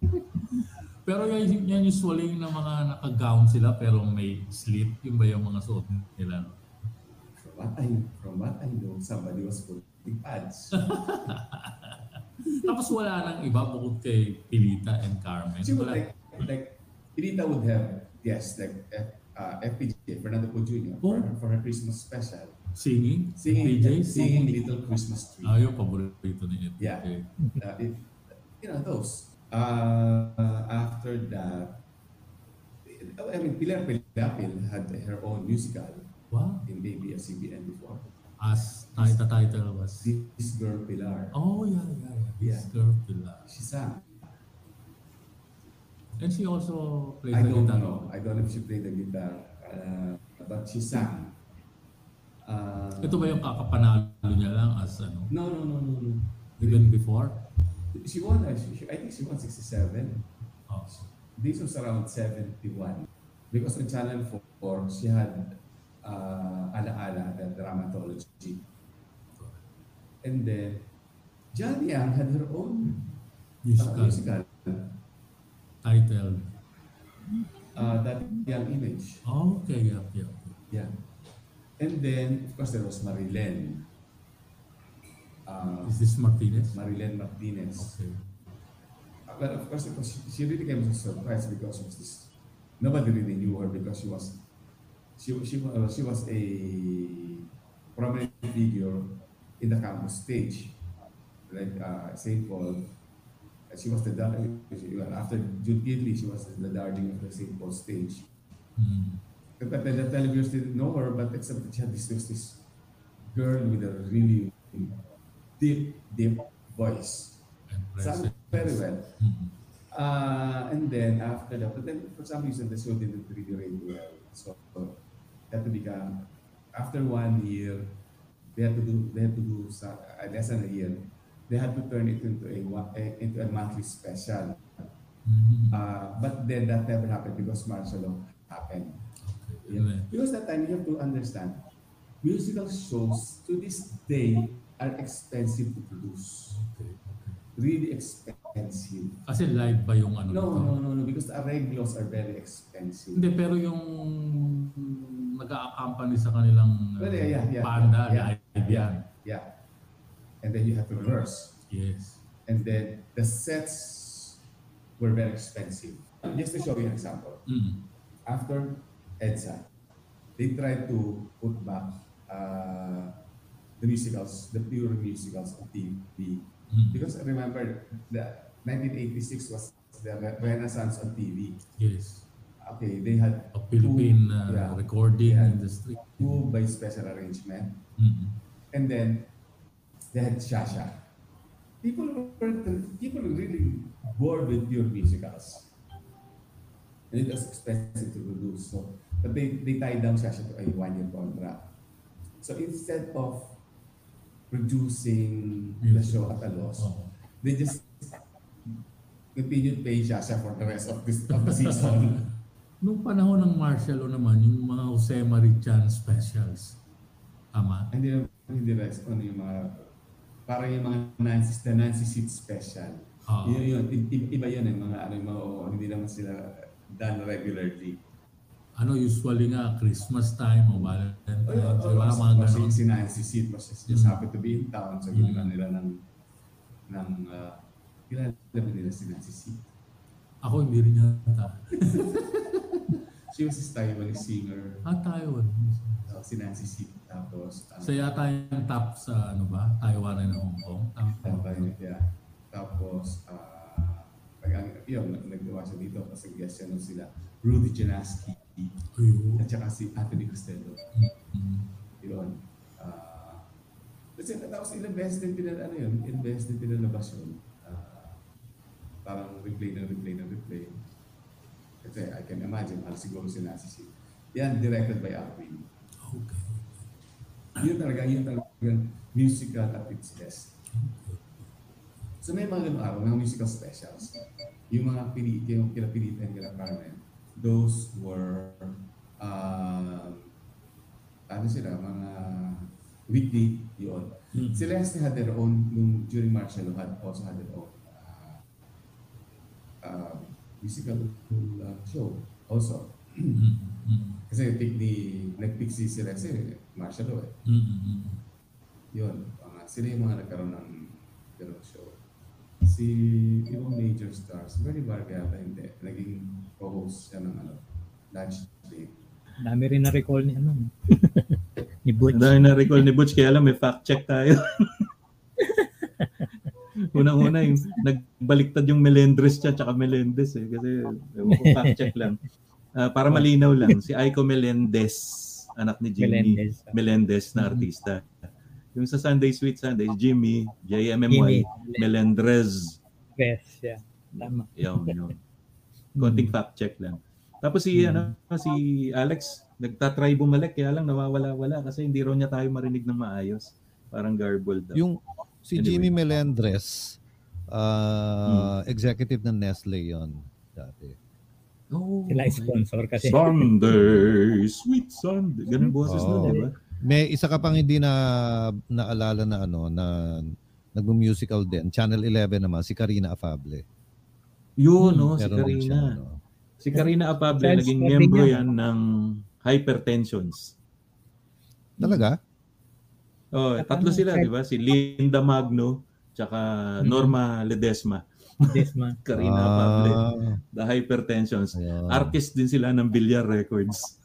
pero yan, yan usually na mga naka-gown sila pero may slit. Yun ba yung mga suot nila? no? What I from what I know, somebody was putting pads. Tapos wala nang iba bukod kay Pilita and Carmen. She would Wala. like like Irita would have guests like F, uh, FPJ Fernando Po Jr. for, Oh. her, for her Christmas special, Singing? singing PJ? singing Little Christmas Tree. Ah, yung paborito ni Ed. Yeah. Okay. Uh, it, you know those. Uh, after that, I mean Pilar Pilapil had her own musical Wow. in ABS-CBN before. As the title was... This girl Pilar. Oh, yeah, yeah, yeah. This Yeah. girl Pilar. She sang. And she also plays I the don't guitar. know. I don't know if she played the guitar, uh, but she sang. Uh, Ito ba yung kakapanalo niya lang as ano? No, no, no, no, no. Even before? She won. uh, She, she, I think she won 67. Oh. This was around 71. Because on Channel 4, she had uh, Ala Ala, the dramatology. And then, Johnny Yang had her own uh, Musical. musical. Title. Uh, that young image. Oh, okay, yeah, yeah. Yeah. And then, of course, there was Marilyn. Uh, Is this Martinez? Marilyn Martinez. Okay. Uh, But of course, it was, she really came as a surprise because of this nobody really knew her because she was she she uh, she was a prominent figure in the campus stage, like uh, Saint Paul. She was the dar- well, after Jude Gidley, she was the darling of the Saint Paul stage. Mm. But the, the televiewers didn't know her, but except that she had this, this, this girl with a really deep, deep voice. Sang very well. Mm. Uh, and then after that, but then for some reason the show didn't really rate well. So that to become after one year, they had to do they had to do sa- uh, less than a year. They had to turn it into a, a into a monthly special. Mm. Uh, but then that never happened because martial law happened. Okay. Yeah. Because that time you have to understand, musical shows to this day are expensive to produce. Okay, okay. Really expensive. Kasi live ba yung ano No, nito? no, no, no, because the arreglos are very expensive. Hindi, pero yung nag-a-accompany sa kanilang Well, yeah, yeah, yeah, banda, yeah, live yan. Yeah. And then you have to rehearse. Yes. And then the sets were very expensive. Just to show you an example. Mm. After EDSA, they tried to put back uh, the musicals, the pure musicals on TV. Mm. Because remember, the 1986 was the renaissance on TV. Yes. Okay, they had A Philippine Two, uh, yeah. recording industry. two by special arrangement. Mm. And then they had Shasha. People were people were really bored with pure musicals. And it was expensive to produce. So but they, they tied down Shasha to a one-year contract. So instead of producing the show at a loss, Oo. they just continued paying Shasha for the rest of this of the season. Nung panahon ng martial law naman, yung mga Jose Marichan specials. Tama? hindi na hindi na ano yung mga parang yung mga Nancy, the Nancy Seat Special. Ah. Yun, yun, iba yun eh, mga ano yung mga oo, hindi naman sila done regularly. Ano usually nga Christmas time o Valentine's, Oh, di ba? oh, Mga kasi ganon. si Nancy was just, just Mm. happy to be in town. So, ginawa nila ng ng uh, kilala ba nila si Nancy? Ako hindi rin yata. She was this Taiwanese singer. Ah, Taiwan. Uh, si Nancy Seat. Tapos, uh, Sa yata yung top sa ano ba? Taiwan and Hong Kong. Tama, yeah. Tapos, ah, pag ang yun, nag- naggawa siya dito, tapos nag-guest siya nun sila, Rudy Janaski, Ayun. at saka si Anthony Costello. Mm. Yun. Ah, kasi tapos beses din pinal, ano yun, beses din pinalabas yun. Ah, parang replay na replay na replay. Kasi I can imagine, ano siguro si Nancy C. Yan, directed by Alvin. Okay. Yun talaga, yun talaga musical at its best. So may mga ganung araw, mga musical specials. Yung mga pili, yung and kila Carmen, those were, um, ano sila, mga weekly, yun. Mm. Si Leslie had their own, yung during martial law, had also had their own uh, uh, musical uh, show also. Mm. Mm. Kasi pick ni, nag-pick si si Leslie, martial law eh. Mm. Mm. Yun, mga, sila yung mga nagkaroon ng ganung show. Si ibang major stars, very Varga yata hindi. Naging co-host siya ng ano, lunch break. Dami rin na-recall ni ano. ni Butch. Dahil na-recall ni Butch, kaya lang may fact check tayo. Unang-una yung nagbaliktad yung Melendres siya tsaka Melendez eh. Kasi fact check lang. Ah, para malinaw lang, si Aiko Melendez, anak ni Jimmy Melendez. Melendez na Mhm. artista. Yung sa Sunday Sweet Sundays, Jimmy, Jimmy. JMMY, Melendrez. Best, yeah. Tama. Yun, yun. Konting fact check lang. Tapos si, ano, si Alex, nagtatry bumalik, kaya lang nawawala-wala kasi hindi raw niya tayo marinig ng maayos. Parang garbled daw. Yung si Anyway. Jimmy Melendres, uh, executive ng Nestle yon dati. oh, Sila sponsor kasi. Sunday, sweet Sunday. Ganun boses Oo. nun, di ba? May isa ka pang hindi na naalala na ano na nagmo-musical din. Channel 11 naman si Karina Afable. Yun, no, si Karina. siya. Si Karina Apable, Child naging membro yan. ng Hypertensions. Talaga? Oh, At tatlo sila, di ba? Si Linda Magno, tsaka Mhm. Norma Ledesma. Desma. Karina Ah, The Hypertensions. ayun. Artist din sila ng Villar Records.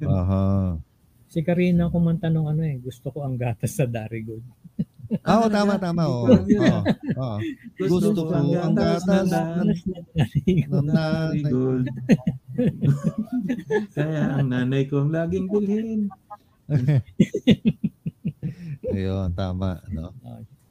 Aha. Si Karina kumanta nung ano eh, gusto ko ang gatas sa Darigood. Oo, tama, tama. Oo. Oo. Oo. Gusto ko ang gatas ng nanay. Gold. Kaya ang nanay ko laging bilhin. Ayun, tama. No?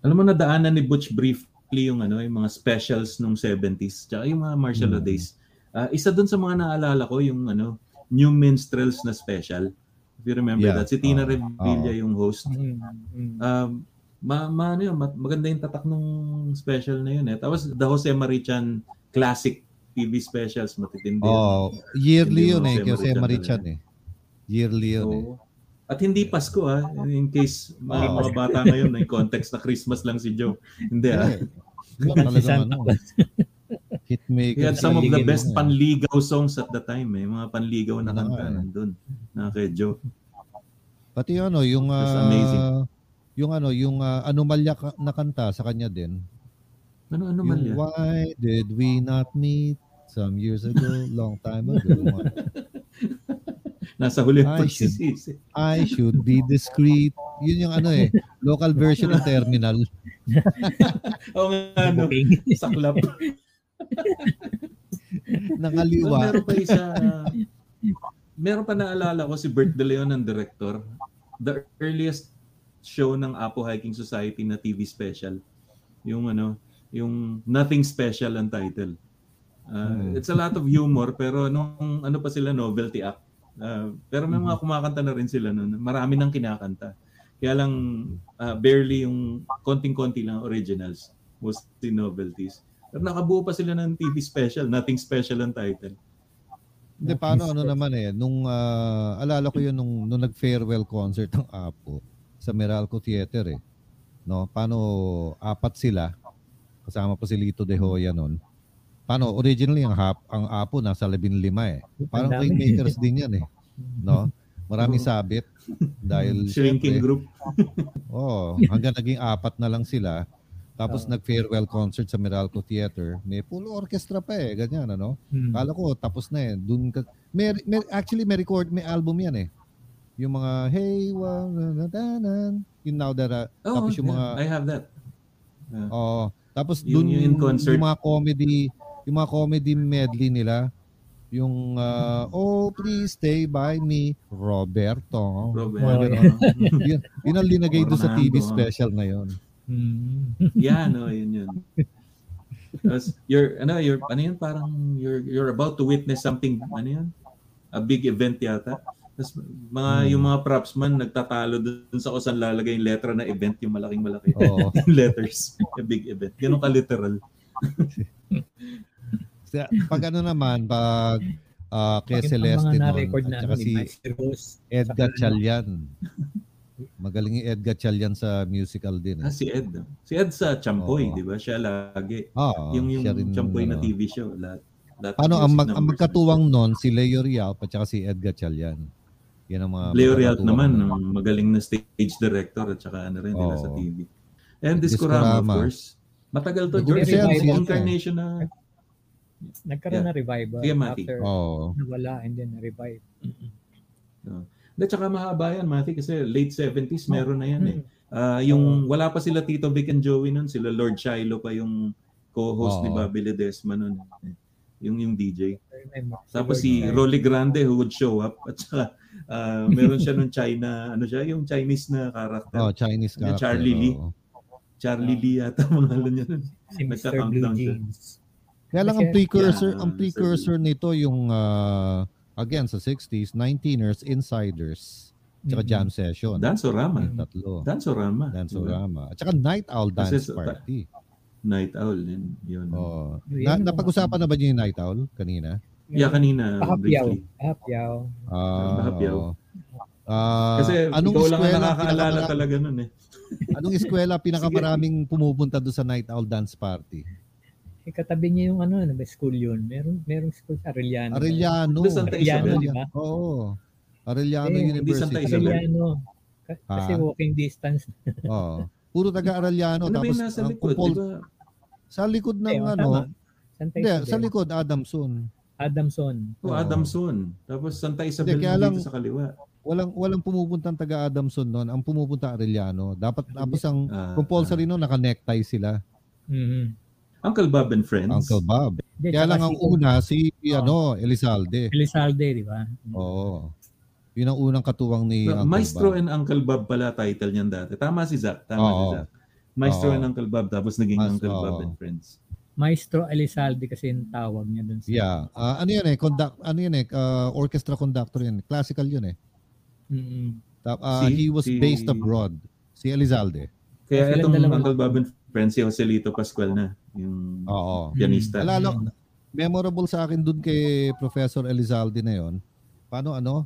Alam mo, nadaanan ni Butch briefly yung, ano, yung mga specials nung 70s, tsaka yung mga martial law Mm. days. Ah, isa dun sa mga naalala ko, yung ano, New Minstrels na special. If you remember Yeah. that. Si Tina Oo. Revilla yung host. Mm, mm. Um, ma, ma, ano yun, ma- maganda yung tatak nung special na yun eh. Tapos The Jose Marichan Classic TV specials, matitindi. yun. Oh, yearly Hindi yun mo eh. Kasi Marichan Marichan talaga. eh. Yearly yun eh. Oo. At hindi Pasko ah, in case mga, Oo. mga bata ngayon na yung context na Christmas lang si Joe. Hindi ah. Eh, Yun si talagang Santa ano. Hitmaker. He had some of the best mo eh. panligaw songs at the time eh. Mga panligaw na Ano kanta eh. nandun. Na kay Joe. Pati ano, yung ah, amazing. Yung ano, yung ah, anomalya ka- na kanta sa kanya din. Ano ano man Yung? Why did we not meet some years ago, long time ago? Nasa huli ang pagsisisi. I should be discreet. Yun yung ano eh, local version ng terminal. Oo nga, ano, saklap. Nangaliwa. Meron pa isa, meron pa naalala ko si Bert De Leon ang director. The earliest show ng Apo Hiking Society na TV special. Yung ano, yung Nothing Special ang title. Uh, Hmm. It's a lot of humor pero nung ano pa sila novelty act. Uh, pero may mga kumakanta na rin sila noon. Marami nang kinakanta. Kaya lang uh, barely yung konting-konti lang originals. Mostly novelties. Pero nakabuo pa sila ng TV special. Nothing special ang title. Hindi, paano ano naman eh, nung ah, alala ko yun nung, nung nag-farewell concert ng Apo sa Meralco Theater eh. No, paano apat sila kasama pa si Lito De Hoya noon. Paano originally ang hap, ang Apo nasa 15 eh. Parang rainmakers din yan eh. No? Maraming sabit dahil Shrinking syempre, group. Oh, hanggang naging apat na lang sila. Tapos Oo. nag-farewell concert sa Meralco Theater. May full orchestra pa eh, ganyan ano. Mm. Kala ko tapos na eh. Dun ka, may, may, actually may record, may album yan eh. Yung mga Hey, wa, na, na, na, na, yung Now That I- Oh, tapos yung yeah, mga I have that. oh, tapos Yung- dun yung in concert. yung mga comedy, yung mga comedy medley nila, yung ah, Oh Please Stay By Me, Roberto. Robert. Mga ganon. yun, yun ang linagay doon sa TV Orlando. special na yun. Mm. yeah, no, yun yun. Tapos you're ano, you're ano yun parang you're you're about to witness something ano yun? A big event yata. Tapos mga Hmm. yung mga props man nagtatalo dun sa kung saan lalagay yung letra na event yung malaking malaki. Oo. Yung letters, a big event. Ganun ka literal. Pag ano naman, pag uh, kay Bakit Celeste na-record at na saka si. Edgar Chalian. Magaling yung Edgar Chalian sa musical din. Ah, Eh. si Ed. Si Ed sa Champoy, Oo. di ba? Siya lagi. Ah, yung yung rin, Champoy na ano. TV show. Lahat, lahat Ano, ng ang, mag, ang magkatuwang nun, si Leo Rial at saka si Edgar Chalian. Yan ang mga Leo Rialt naman, ang magaling na stage director at saka ano rin, nila sa. TV. And Discorama, of Discorama. course. Matagal to, George. incarnation na... Nagkaroon Yeah. na revival Sige, Mati. after Oo. nawala and then revive. At saka mahaba yan, Mati, kasi late 70s, meron na yan eh. Ah, yung wala pa sila Tito Vic and Joey nun, sila Lord Shiloh pa yung co-host ni Oo. Bobby Ledesma nun. Yung yung DJ. Tapos si. Rolly Grande who would show up at saka ah, meron siya nung China, ano siya, yung Chinese na character. Oh, Chinese Yung character. Charlie Lee. oo. Charlie Lee yata mga niya nun. si Mr. Blue nagka-countdown siya. Kaya lang ang Kasi- precursor, Yeah, ang precursor nito yung ah, again sa 60s, 19ers, Insiders, tsaka Mhm. Jam Session. Dansorama. Yung tatlo. Dansorama. Dansorama. At saka Night Owl Kasi Dance sa- Party. Night Owl. Yun. yun. Oh. Na, napag-usapan na ba niyo yung Night Owl kanina? Yeah, kanina. Pahapyaw. Pahapyaw. Ah, Bahapyaw. oo. Ah, Kasi anong ikaw lang ang nakakaalala talaga nun eh. Anong eskwela pinakamaraming pumupunta doon sa Night Owl Dance Party? Eh, katabi niya yung ano, ano ba, school yun. Meron, merong school sa Arellano. Arellano. Doon Santa Arellano, Isabel. di ba? Oo. Arellano Eh, hindi Santa University. Isabel. Arellano. Ka- Kasi Ah. walking distance. Oo. Puro taga Arellano. Ano ba Tapos yung nasa likod? kupol, Di ba? Sa likod ng Eh, oh, ano, tama. Santa hindi, Isabel. sa likod, Adamson. Adamson. Oh. Adamson. Tapos Santa Isabel kaya dito lang- sa kaliwa. Walang walang pumupuntang taga Adamson noon. Ang pumupunta Arellano. Dapat tapos ang Ah, compulsory noon naka-necktie sila. Mhm. Uncle Bob and Friends. Uncle Bob. Hindi, Kaya lang ang si una si Oo. ano, Elizalde. Elizalde, di ba? Oo. Yun ang unang katuwang ni No, Uncle Maestro Bob. and Uncle Bob pala title niyan dati. Tama si Zach. Tama Oo. si Zach. Maestro Oo. and Uncle Bob tapos naging Mas- Uncle Bob oo. and Friends. Maestro Elizalde kasi yung tawag niya dun sa... Yeah. Ah, ano yan eh, conduct, ano yan eh, ah, orchestra conductor yan. Classical yun eh. Mhm. Tap, ah, Si- he was si- based abroad. Si Elizalde. Kaya Silang itong dalawa. Uncle Bob and Friends si Joselito Pascual na. Yung Oo. pianista. Alala, memorable sa akin dun kay Professor Elizalde na yon. Paano ano?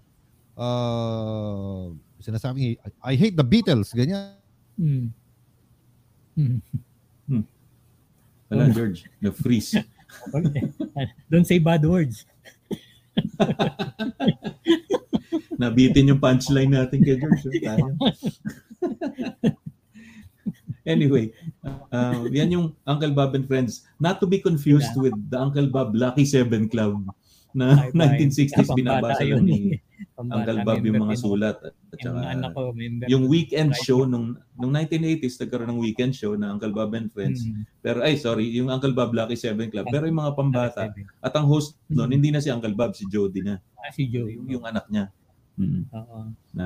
Uh, sinasabi, I hate the Beatles, ganyan. Mm. Mm. Wala, George. Na-freeze. Don't say bad words. Nabitin yung punchline natin kay George. oh. Tayo. anyway, uh, yan yung Uncle Bob and Friends. Not to be confused with the Uncle Bob Lucky Seven Club na Bye-bye. 1960s Pambata binabasa yun lang ni eh. Pambata Uncle Bob yung mga sulat. At Yung saka, anak ko, yung weekend Right. show nung nung 1980s nagkaroon ng weekend show na Uncle Bob and Friends. Mm. Pero ay sorry, yung Uncle Bob Lucky Seven Club. Pero yung mga pambata at ang host noon Mm. hindi na si Uncle Bob, si Jody na. Ah, si Joe. Yung, yung anak niya. Mm. Oo. Na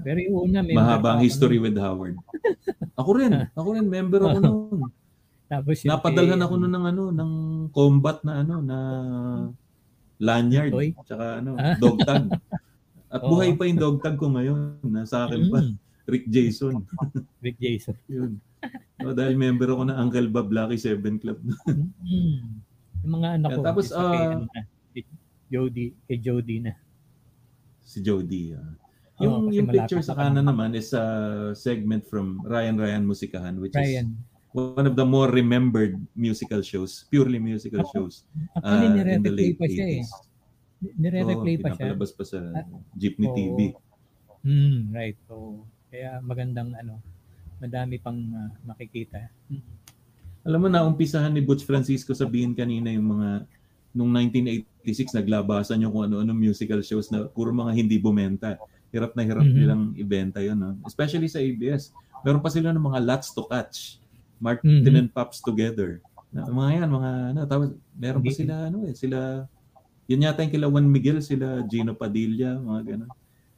Pero yung una, member mahabang history with Howard. Ako rin, ako rin member ako noon. Tapos yung Napadalhan ako noon ng ano, ng combat na ano na lanyard Toy? tsaka ano, Ah. dog tag. At Oo. buhay pa yung dog tag ko ngayon. Nasa akin pa. Mm. Rick Jason. Rick Jason. Yun. So, dahil member ako ng Uncle Bob Lucky Seven Club. Mm. Yung mga anak Yeah, ko. tapos, isa kay, ano na, si Jody, kay Jody na. si Jody. Oo, Yung, kasi yung picture sa kanan naman is a segment from Ryan Ryan Musikahan which is Ryan. One of the more remembered musical shows, purely musical shows uh, in the nire-replay late pa siya eh. 80s. Nire-replay Oo, pa siya. pinapalabas pa sa Jeepney oo. TV. Mm, right. So, kaya magandang ano, madami pang ah, makikita. Mm. Alam mo na umpisahan ni Butch Francisco sabihin kanina yung mga nung 1986 naglabasan yung kung ano-ano musical shows na puro mga hindi bumenta. Hirap na hirap Mhm. nilang ibenta yun. No? Especially sa ABS. Meron pa sila ng mga lots to catch. Martin Mhm. and Pops Together. Na, mga yan, mga ano. Tapos meron pa sila, ano eh, sila, yun yata yung kila Juan Miguel, sila Gino Padilla, mga gano'n.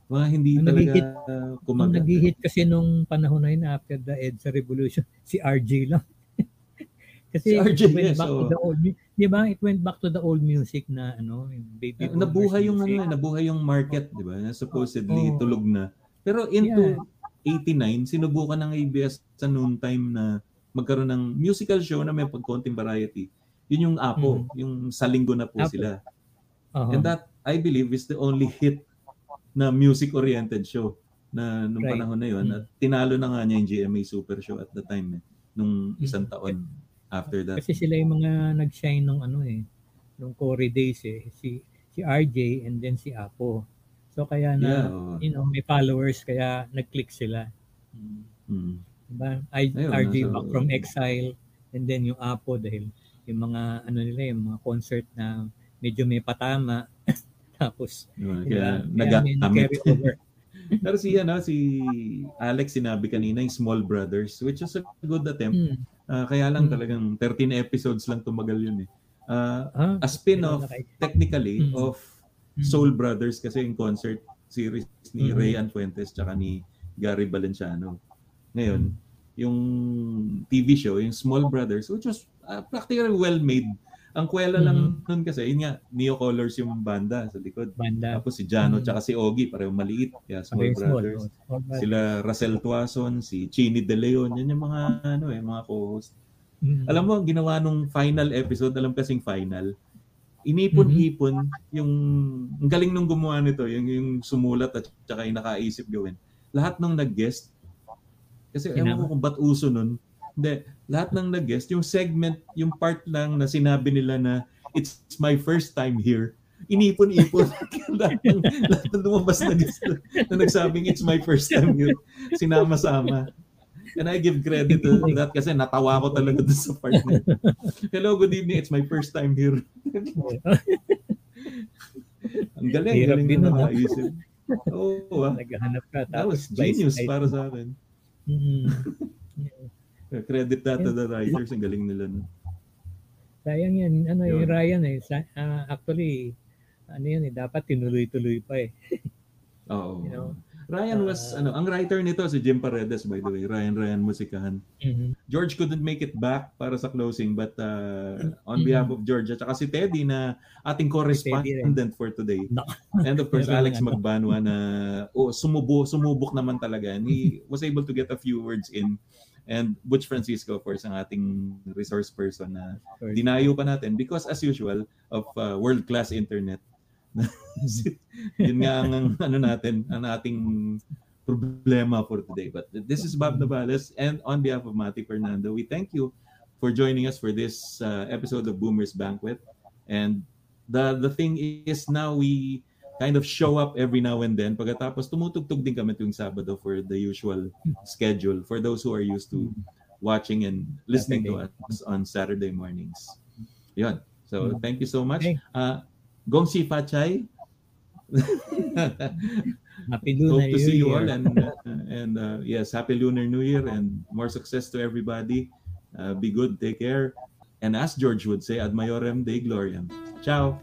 Mga hindi Ang talaga nagigit- uh, Ang kumagat. nag-hit kasi nung panahon na yun after the EDSA revolution, si RJ lang. kasi Si RJ, it went yes, back to oo. the old, di ba? It went back to the old music na ano, baby Na- nabuhay yung ano, eh, nabuhay yung market, 'di ba? Na supposedly Oo. tulog na. Pero into 89, sinubukan ng ABS sa noon time na magkaroon ng musical show na may pagkonting variety. Yun yung Apo, yung sa linggo na po. Apo. sila. Oo. And that I believe is the only hit na music-oriented show na nung Right. panahon na yun. Mm. At tinalo na nga niya yung GMA Super Show at the time eh, nung isang taon after that. Kasi sila yung mga nag-shine nung ano eh, nung Corey days eh, si si RJ and then si Apo. So kaya na, Yeah, oo. you know, may followers kaya nag-click sila. Mm. Diba? I, Ayun, RJ nasa- back from exile and then yung Apo dahil yung mga ano nila yung mga concert na medyo may patama tapos Yun, diba? Kaya may nagamit. Pero si ano si Alex sinabi kanina yung Small Brothers which is a good attempt. Hmm. Ah, kaya lang Mm. talagang 13 episodes lang tumagal yun eh. Ah, Ah, a spin-off technically Mm. of Mm. Soul Brothers kasi yung concert series ni Mhm. Ray Fuentes tsaka ni Gary Valenciano. Ngayon, yung TV show, yung Small Brothers, which was ah, practically well-made. Ang kwela lang nun kasi, yun nga, Neo Colors yung banda sa likod. Banda. Tapos si Jano Mm. tsaka si Ogie, pareho maliit. Kaya Small Very small. Brothers. oh, small brothers. Sila Russell Tuason, si Chini De Leon, yan yung mga ano eh, mga co-host. Mm. Alam mo, ang ginawa nung final episode, alam kasing final, inipon-ipon yung ang galing nung gumawa nito, yung yung sumulat at saka yung nakaisip gawin. Lahat ng nag-guest kasi ewan ko kung ba't uso nun. Hindi, lahat ng nag-guest, yung segment, yung part lang na sinabi nila na it's my first time here, inipon-ipon. lahat, ng, lahat ng lumabas na guest na nagsabing it's my first time here, sinama-sama. And I give credit to that kasi natawa ko talaga doon sa part na. Hello, good evening. It's my first time here. Ang galing, Hirap galing din na nakaisip. Oo, ah. Naghahanap ka. That was genius para sa akin. Mm. Credit that to the writers. Ang galing nila. No? Sayang yan. Ano Yun. yung Ryan eh. Sa, ah, actually, ano yan eh. Dapat tinuloy-tuloy pa eh. Oo. You know? Ryan was, Ah. ano, ang writer nito si Jim Paredes by the way. Ryan Ryan Musikahan. Mhm. George couldn't make it back para sa closing but uh, on Mhm. behalf of George at saka si Teddy na ating correspondent for today. Nako. And of course Alex ano. Magbanwa na oh, sumubo, sumubok naman talaga. And he was able to get a few words in. And Butch Francisco, of course, ang ating resource person na dinayo pa natin because as usual of uh, world-class internet. Yun nga ang, ang ano natin, ang ating problema for today. But this is Bob Navales and on behalf of Mati Fernando, we thank you for joining us for this uh, episode of Boomers Banquet. And the the thing is now we kind of show up every now and then. Pagkatapos tumutugtog din kami tuwing Sabado for the usual schedule for those who are used to watching and listening to us on Saturday mornings. Yun. So thank you so much. Uh, Gong Si Pachay. Happy Lunar Hope to New see you all and uh, and uh, yes, happy Lunar New Year and more success to everybody. Uh, be good, take care, and as George would say, ad maiorem Dei gloriam. Ciao.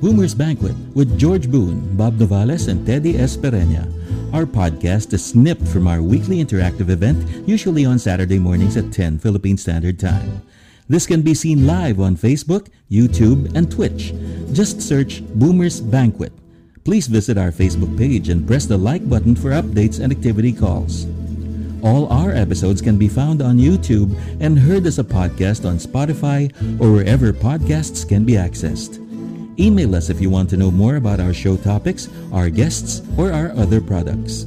Boomer's Banquet with George Boone, Bob Novales, and Teddy Espereña. Our podcast is snipped from our weekly interactive event, usually on Saturday mornings at 10 Philippine Standard Time. This can be seen live on Facebook, YouTube, and Twitch. Just search Boomer's Banquet. Please visit our Facebook page and press the like button for updates and activity calls. All our episodes can be found on YouTube and heard as a podcast on Spotify or wherever podcasts can be accessed. Email us if you want to know more about our show topics, our guests, or our other products.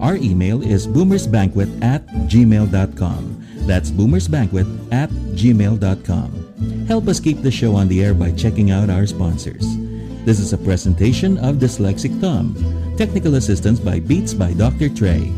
Our email is boomersbanquet at gmail.com. That's boomersbanquet at gmail.com. Help us keep the show on the air by checking out our sponsors. This is a presentation of Dyslexic Thumb. Technical assistance by Beats by Dr. Trey.